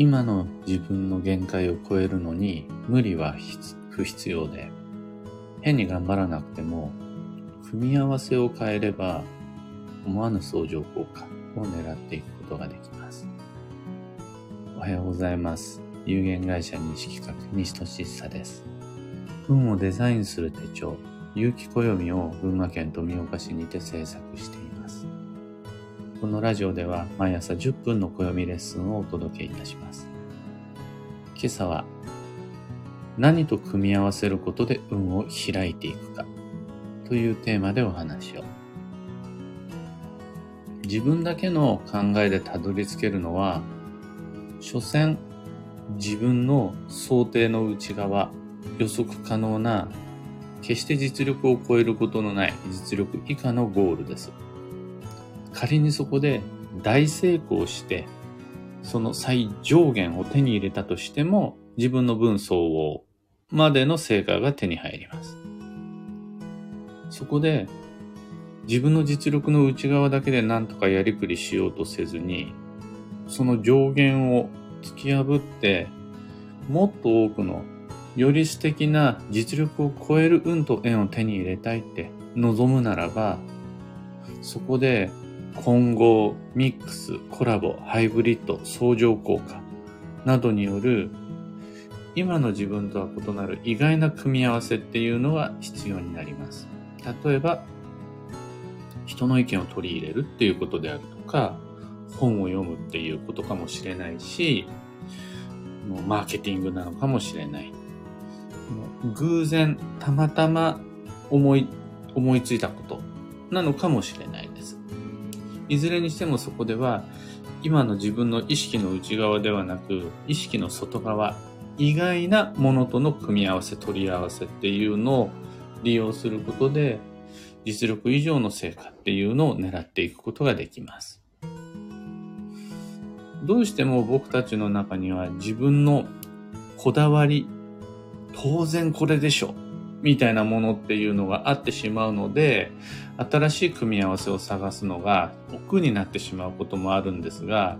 今の自分の限界を超えるのに無理は不必要で、変に頑張らなくても、組み合わせを変えれば、思わぬ相乗効果を狙っていくことができます。おはようございます。有限会社西企画西俊久です。運をデザインする手帳、有機暦を群馬県富岡市にて制作しています。このラジオでは毎朝10分の暦レッスンをお届けいたします。今朝は何と組み合わせることで運を開いていくかというテーマでお話を。自分だけの考えでたどり着けるのは、所詮自分の想定の内側、予測可能な、決して実力を超えることのない実力以下のゴールです。仮にそこで大成功して、その最上限を手に入れたとしても、自分の分相応までの成果が手に入ります。そこで、自分の実力の内側だけで何とかやりくりしようとせずに、その上限を突き破って、もっと多くのより素敵な実力を超える運と縁を手に入れたいって望むならば、そこで混合、ミックス、コラボ、ハイブリッド、相乗効果などによる今の自分とは異なる意外な組み合わせっていうのが必要になります。例えば、人の意見を取り入れるっていうことであるとか、本を読むっていうことかもしれないし、マーケティングなのかもしれない。偶然、たまたま思い、思いついたことなのかもしれない。いずれにしてもそこでは、今の自分の意識の内側ではなく、意識の外側、意外なものとの組み合わせ、取り合わせっていうのを利用することで、実力以上の成果っていうのを狙っていくことができます。どうしても僕たちの中には自分のこだわり、当然これでしょみたいなものっていうのがあってしまうので、新しい組み合わせを探すのが億になってしまうこともあるんですが、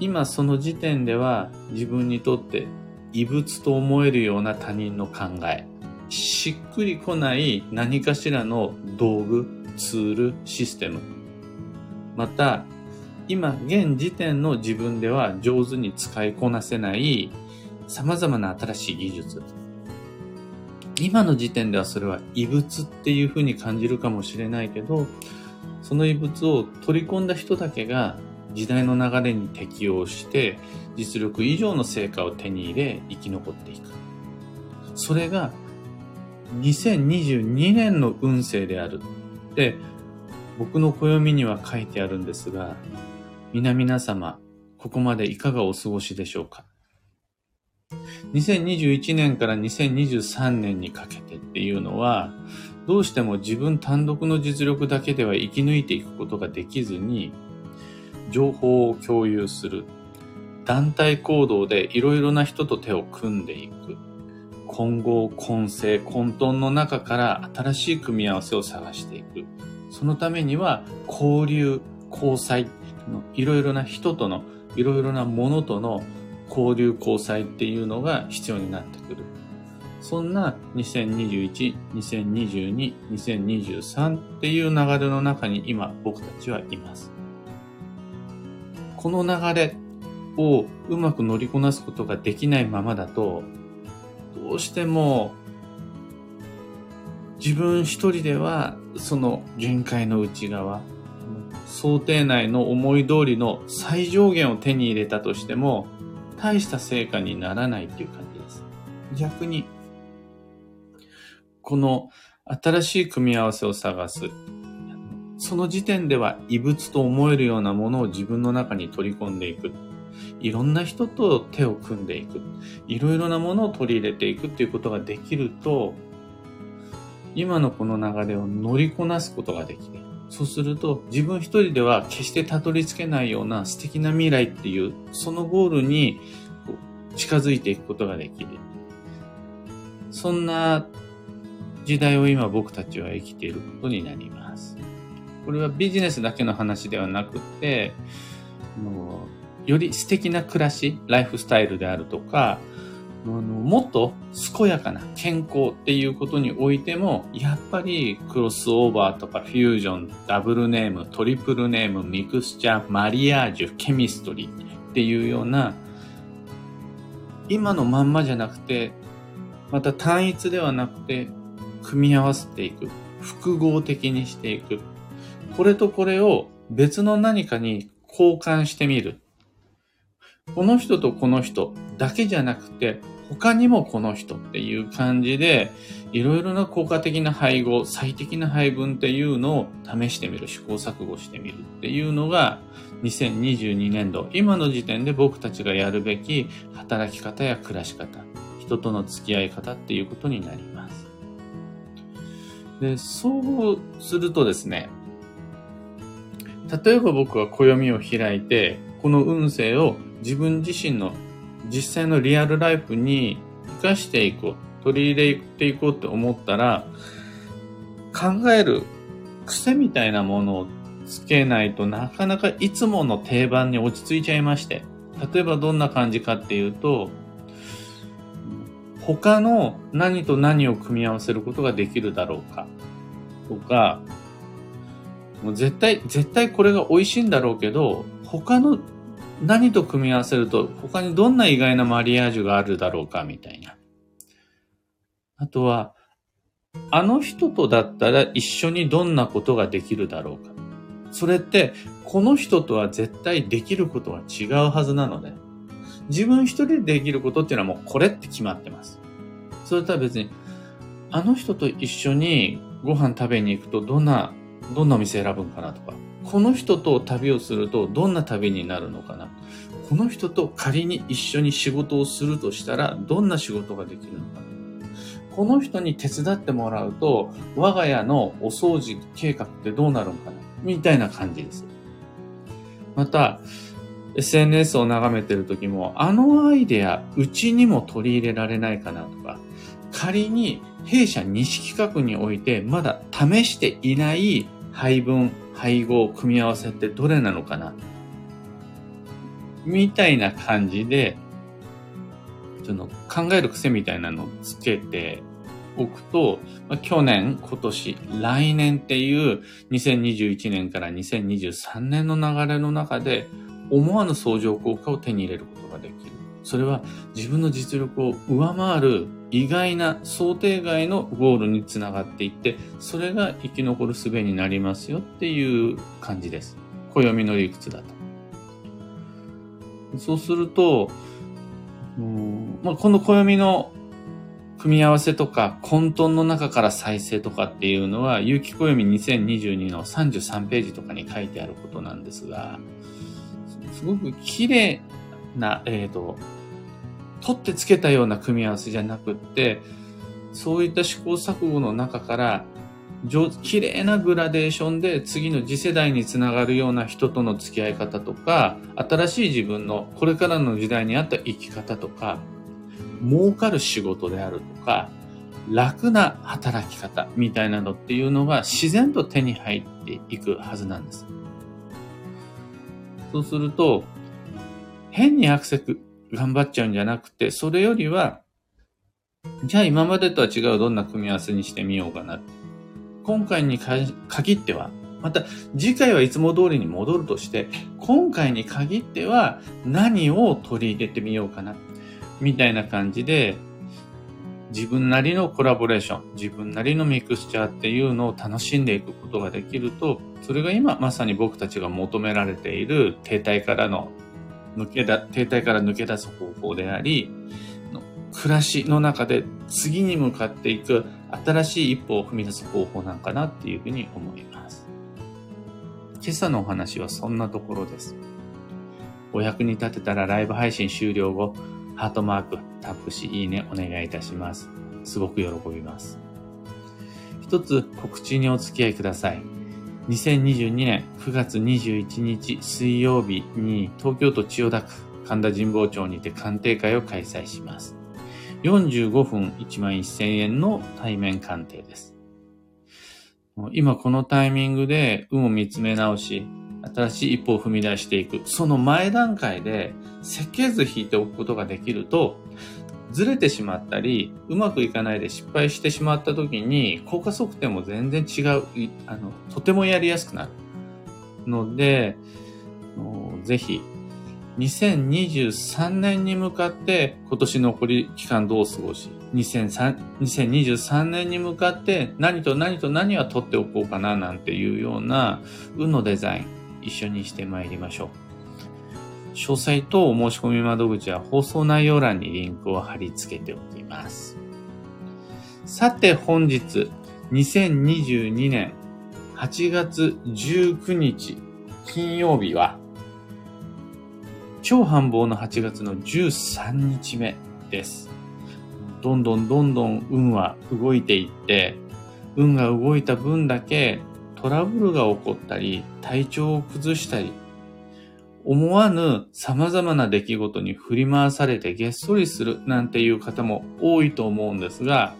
今その時点では自分にとって異物と思えるような他人の考え、しっくりこない何かしらの道具、ツール、システム、また今現時点の自分では上手に使いこなせない様々な新しい技術、今の時点ではそれは異物っていうふうに感じるかもしれないけど、その異物を取り込んだ人だけが時代の流れに適応して実力以上の成果を手に入れ生き残っていく。それが2022年の運勢である。で、僕の暦には書いてあるんですが、皆々様、ここまでいかがお過ごしでしょうか？2021年から2023年にかけてっていうのは、どうしても自分単独の実力だけでは生き抜いていくことができずに、情報を共有する、団体行動でいろいろな人と手を組んでいく、混合、混成、混沌の中から新しい組み合わせを探していく。そのためには交流、交際いろいろな人との、いろいろなものとの交流交際っていうのが必要になってくる。そんな2021、2022、2023っていう流れの中に今僕たちはいます。この流れをうまく乗りこなすことができないままだと、どうしても自分一人ではその限界の内側、想定内の思い通りの最上限を手に入れたとしても、大した成果にならないっていう感じです。逆に、この新しい組み合わせを探す。その時点では異物と思えるようなものを自分の中に取り込んでいく。いろんな人と手を組んでいく。いろいろなものを取り入れていくっていうことができると、今のこの流れを乗りこなすことができる。そうすると自分一人では決してたどり着けないような素敵な未来っていう、そのゴールに近づいていくことができる。そんな時代を今僕たちは生きていることになります。これはビジネスだけの話ではなくて、もうより素敵な暮らし、ライフスタイルであるとか、もっと健やかな健康っていうことにおいても、やっぱりクロスオーバーとかフュージョン、ダブルネーム、トリプルネーム、ミクスチャー、マリアージュ、ケミストリーっていうような、今のまんまじゃなくて、また単一ではなくて、組み合わせていく。複合的にしていく。これとこれを別の何かに交換してみる。この人とこの人だけじゃなくて、他にもこの人っていう感じで、いろいろな効果的な配合、最適な配分っていうのを試してみる、試行錯誤してみるっていうのが、2022年度、今の時点で僕たちがやるべき働き方や暮らし方、人との付き合い方っていうことになります。で、そうするとですね、例えば僕は暦を開いて、この運勢を自分自身の実際のリアルライフに活かしていこう、取り入れていこうって思ったら、考える癖みたいなものをつけないとなかなかいつもの定番に落ち着いちゃいまして。例えばどんな感じかっていうと、他の何と何を組み合わせることができるだろうかとか、もう絶対、絶対これが美味しいんだろうけど、他の何と組み合わせると他にどんな意外なマリアージュがあるだろうかみたいな。あとは、あの人とだったら一緒にどんなことができるだろうか。それって、この人とは絶対できることは違うはずなので、自分一人でできることっていうのはもうこれって決まってます。それとは別に、あの人と一緒にご飯食べに行くとどんな、どんなお店選ぶんかなとか、この人と旅をするとどんな旅になるのかな。この人と仮に一緒に仕事をするとしたらどんな仕事ができるのか。なこの人に手伝ってもらうと我が家のお掃除計画ってどうなるのかな。みたいな感じです。また、SNS を眺めてる時も、あのアイデア、うちにも取り入れられないかなとか、仮に弊社西企画においてまだ試していない配分、配合、組み合わせってどれなのかな？みたいな感じで、その考える癖みたいなのをつけておくと、まあ、去年、今年、来年っていう2021年から2023年の流れの中で思わぬ相乗効果を手に入れることができる。それは自分の実力を上回る意外な想定外のゴールにつながっていって、それが生き残る術になりますよっていう感じです。暦の理屈だと。そうすると、うんまあ、この暦の組み合わせとか混沌の中から再生とかっていうのは、有機暦2022の33ページとかに書いてあることなんですが、すごく綺麗な、えっ、ー、と、取ってつけたような組み合わせじゃなくって、そういった試行錯誤の中から、綺麗なグラデーションで次の次世代につながるような人との付き合い方とか、新しい自分のこれからの時代に合った生き方とか、儲かる仕事であるとか、楽な働き方みたいなのっていうのが自然と手に入っていくはずなんです。そうすると、変にアクセ頑張っちゃうんじゃなくて、それよりは、じゃあ今までとは違うどんな組み合わせにしてみようかな。今回に限っては、また次回はいつも通りに戻るとして、今回に限っては何を取り入れてみようかな。みたいな感じで、自分なりのコラボレーション、自分なりのミクスチャーっていうのを楽しんでいくことができると、それが今まさに僕たちが求められている停滞からの抜けだ、停滞から抜け出す方法であり、暮らしの中で次に向かっていく新しい一歩を踏み出す方法なんかなっていうふうに思います。今朝のお話はそんなところです。お役に立てたらライブ配信終了後、ハートマーク、タップし、いいねお願いいたします。すごく喜びます。一つ告知にお付き合いください。2022年9月21日水曜日に東京都千代田区神田神保町にて鑑定会を開催します。45分1万1000円の対面鑑定です。今このタイミングで運を見つめ直し、新しい一歩を踏み出していく。その前段階で設計図引いておくことができると、ずれてしまったり、うまくいかないで失敗してしまった時に、効果測定も全然違う、あの、とてもやりやすくなる。ので、ぜひ、2023年に向かって今年残り期間どう過ごし、2023年に向かって何と何と何は取っておこうかななんていうような運のデザイン一緒にしてまいりましょう。詳細とお申し込み窓口は放送内容欄にリンクを貼り付けておきます。さて本日2022年8月19日金曜日は超繁忙の8月の13日目です。どんどんどんどん運は動いていって、運が動いた分だけトラブルが起こったり、体調を崩したり、思わぬ様々な出来事に振り回されてげっそりするなんていう方も多いと思うんですが、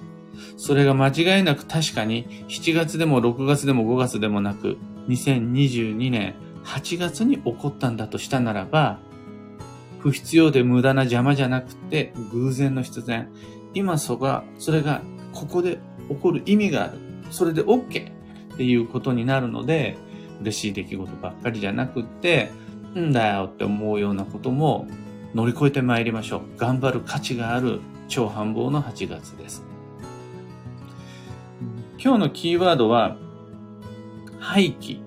それが間違いなく確かに7月でも6月でも5月でもなく2022年8月に起こったんだとしたならば、不必要で無駄な邪魔じゃなくて、偶然の必然。今そが、それがここで起こる意味がある。それで OK っていうことになるので、嬉しい出来事ばっかりじゃなくって、んだよって思うようなことも乗り越えてまいりましょう。頑張る価値がある超繁忙の8月です。今日のキーワードは、廃棄。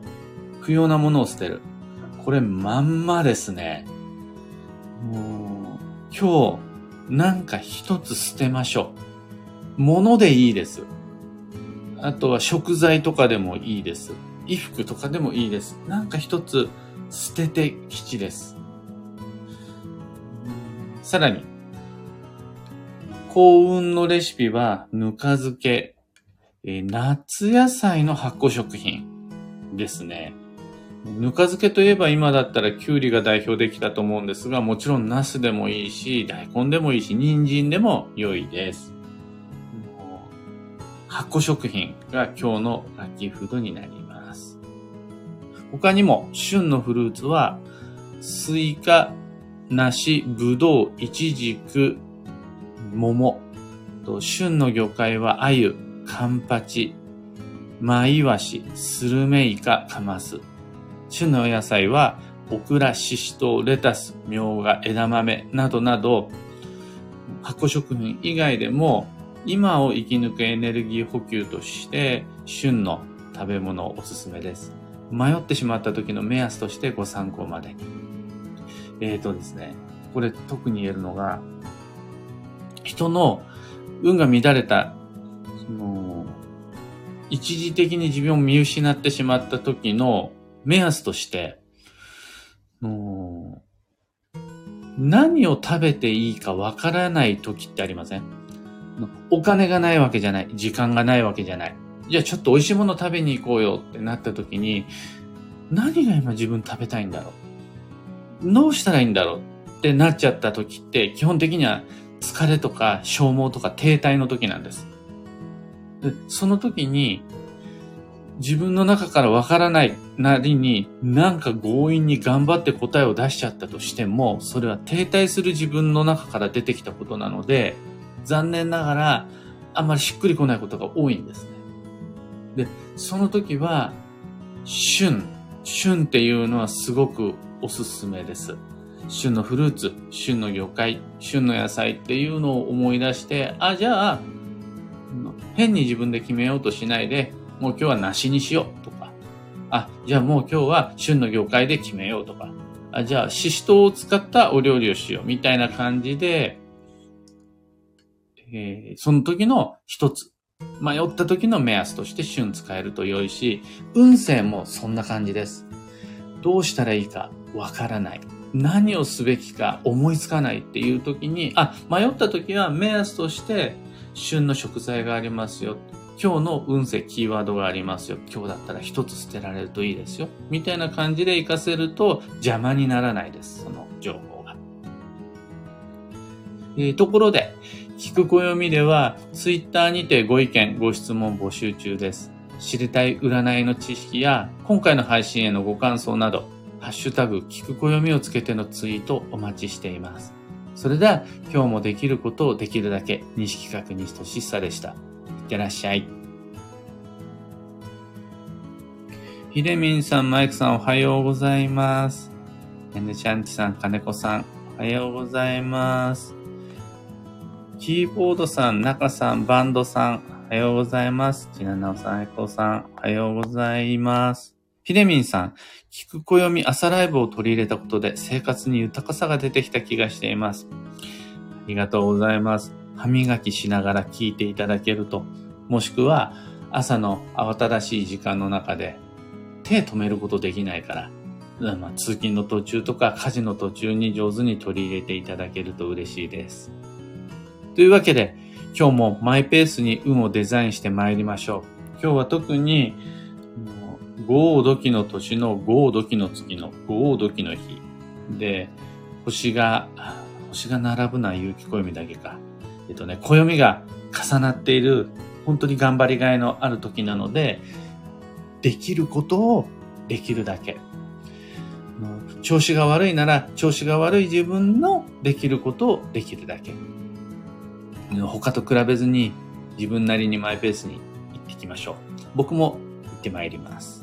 不要なものを捨てる。これまんまですね。もう、今日、なんか一つ捨てましょう。物でいいです。あとは食材とかでもいいです。衣服とかでもいいです。なんか一つ捨てて吉です。さらに、幸運のレシピはぬか漬け、え夏野菜の発酵食品ですね。ぬか漬けといえば今だったらきゅうりが代表的だと思うんですが、もちろんナスでもいいし、大根でもいいし、人参でも良いです。発酵食品が今日のラッキーフードになり。他にも旬のフルーツは、スイカ、梨、ぶどう、イチジク、桃。旬の魚介は鮎、カンパチ、マイワシ、スルメイカ、カマス。旬のお野菜は、オクラ、シシトウ、レタス、ミョウガ、枝豆などなど、発酵食品以外でも、今を生き抜くエネルギー補給として、旬の食べ物をおすすめです。迷ってしまった時の目安としてご参考までに。えーとですね、これ特に言えるのが、人の運が乱れた、その、一時的に自分を見失ってしまった時の目安として、何を食べていいかわからない時ってありません？お金がないわけじゃない。時間がないわけじゃない。じゃあちょっと美味しいもの食べに行こうよってなった時に、何が今自分食べたいんだろう？どうしたらいいんだろうってなっちゃった時って、基本的には疲れとか消耗とか停滞の時なんです。でその時に、自分の中からわからないなりに、なんか強引に頑張って答えを出しちゃったとしても、それは停滞する自分の中から出てきたことなので、残念ながら、あんまりしっくりこないことが多いんですね。で、その時は、旬。旬っていうのはすごくおすすめです。旬のフルーツ、旬の魚介、旬の野菜っていうのを思い出して、あ、じゃあ、変に自分で決めようとしないで、もう今日は梨にしようとか、あ、じゃあもう今日は旬の魚介で決めようとか、あじゃあシシトウを使ったお料理をしようみたいな感じで、えー、その時の一つ、迷った時の目安として旬使えると良いし、運勢もそんな感じです。どうしたらいいかわからない。何をすべきか思いつかないっていう時に、あ、迷った時は目安として旬の食材がありますよ。今日の運勢キーワードがありますよ。今日だったら一つ捨てられるといいですよ。みたいな感じで活かせると邪魔にならないです。その情報が。えー、ところで、聞く暦では、ツイッターにてご意見、ご質問募集中です。知りたい占いの知識や、今回の配信へのご感想など、ハッシュタグ、聞く暦をつけてのツイートお待ちしています。それでは、今日もできることをできるだけ、西企画西俊さでした。いってらっしゃい。ひでみんさん、マイクさん、おはようございます。エネシャンチさん、金子さん、おはようございます。キーボードさん、中さん、バンドさん、おはようございます。ちななおさん、えこさん、おはようございます。ひでみんさん、聞く暦朝ライブを取り入れたことで生活に豊かさが出てきた気がしています。ありがとうございます。歯磨きしながら聞いていただけると、もしくは朝の慌ただしい時間の中で手止めることできないから、まあ、通勤の途中とか家事の途中に上手に取り入れていただけると嬉しいです。というわけで、今日もマイペースに運をデザインして参りましょう。今日は特に、豪土器の年の豪土器の月の豪土器の日で、星が、星が並ぶのは有機暦だけか。えっとね、暦が重なっている、本当に頑張りがいのある時なので、できることをできるだけ。調子が悪いなら、調子が悪い自分のできることをできるだけ。他と比べずに自分なりにマイペースに行ってきましょう。僕も行ってまいります。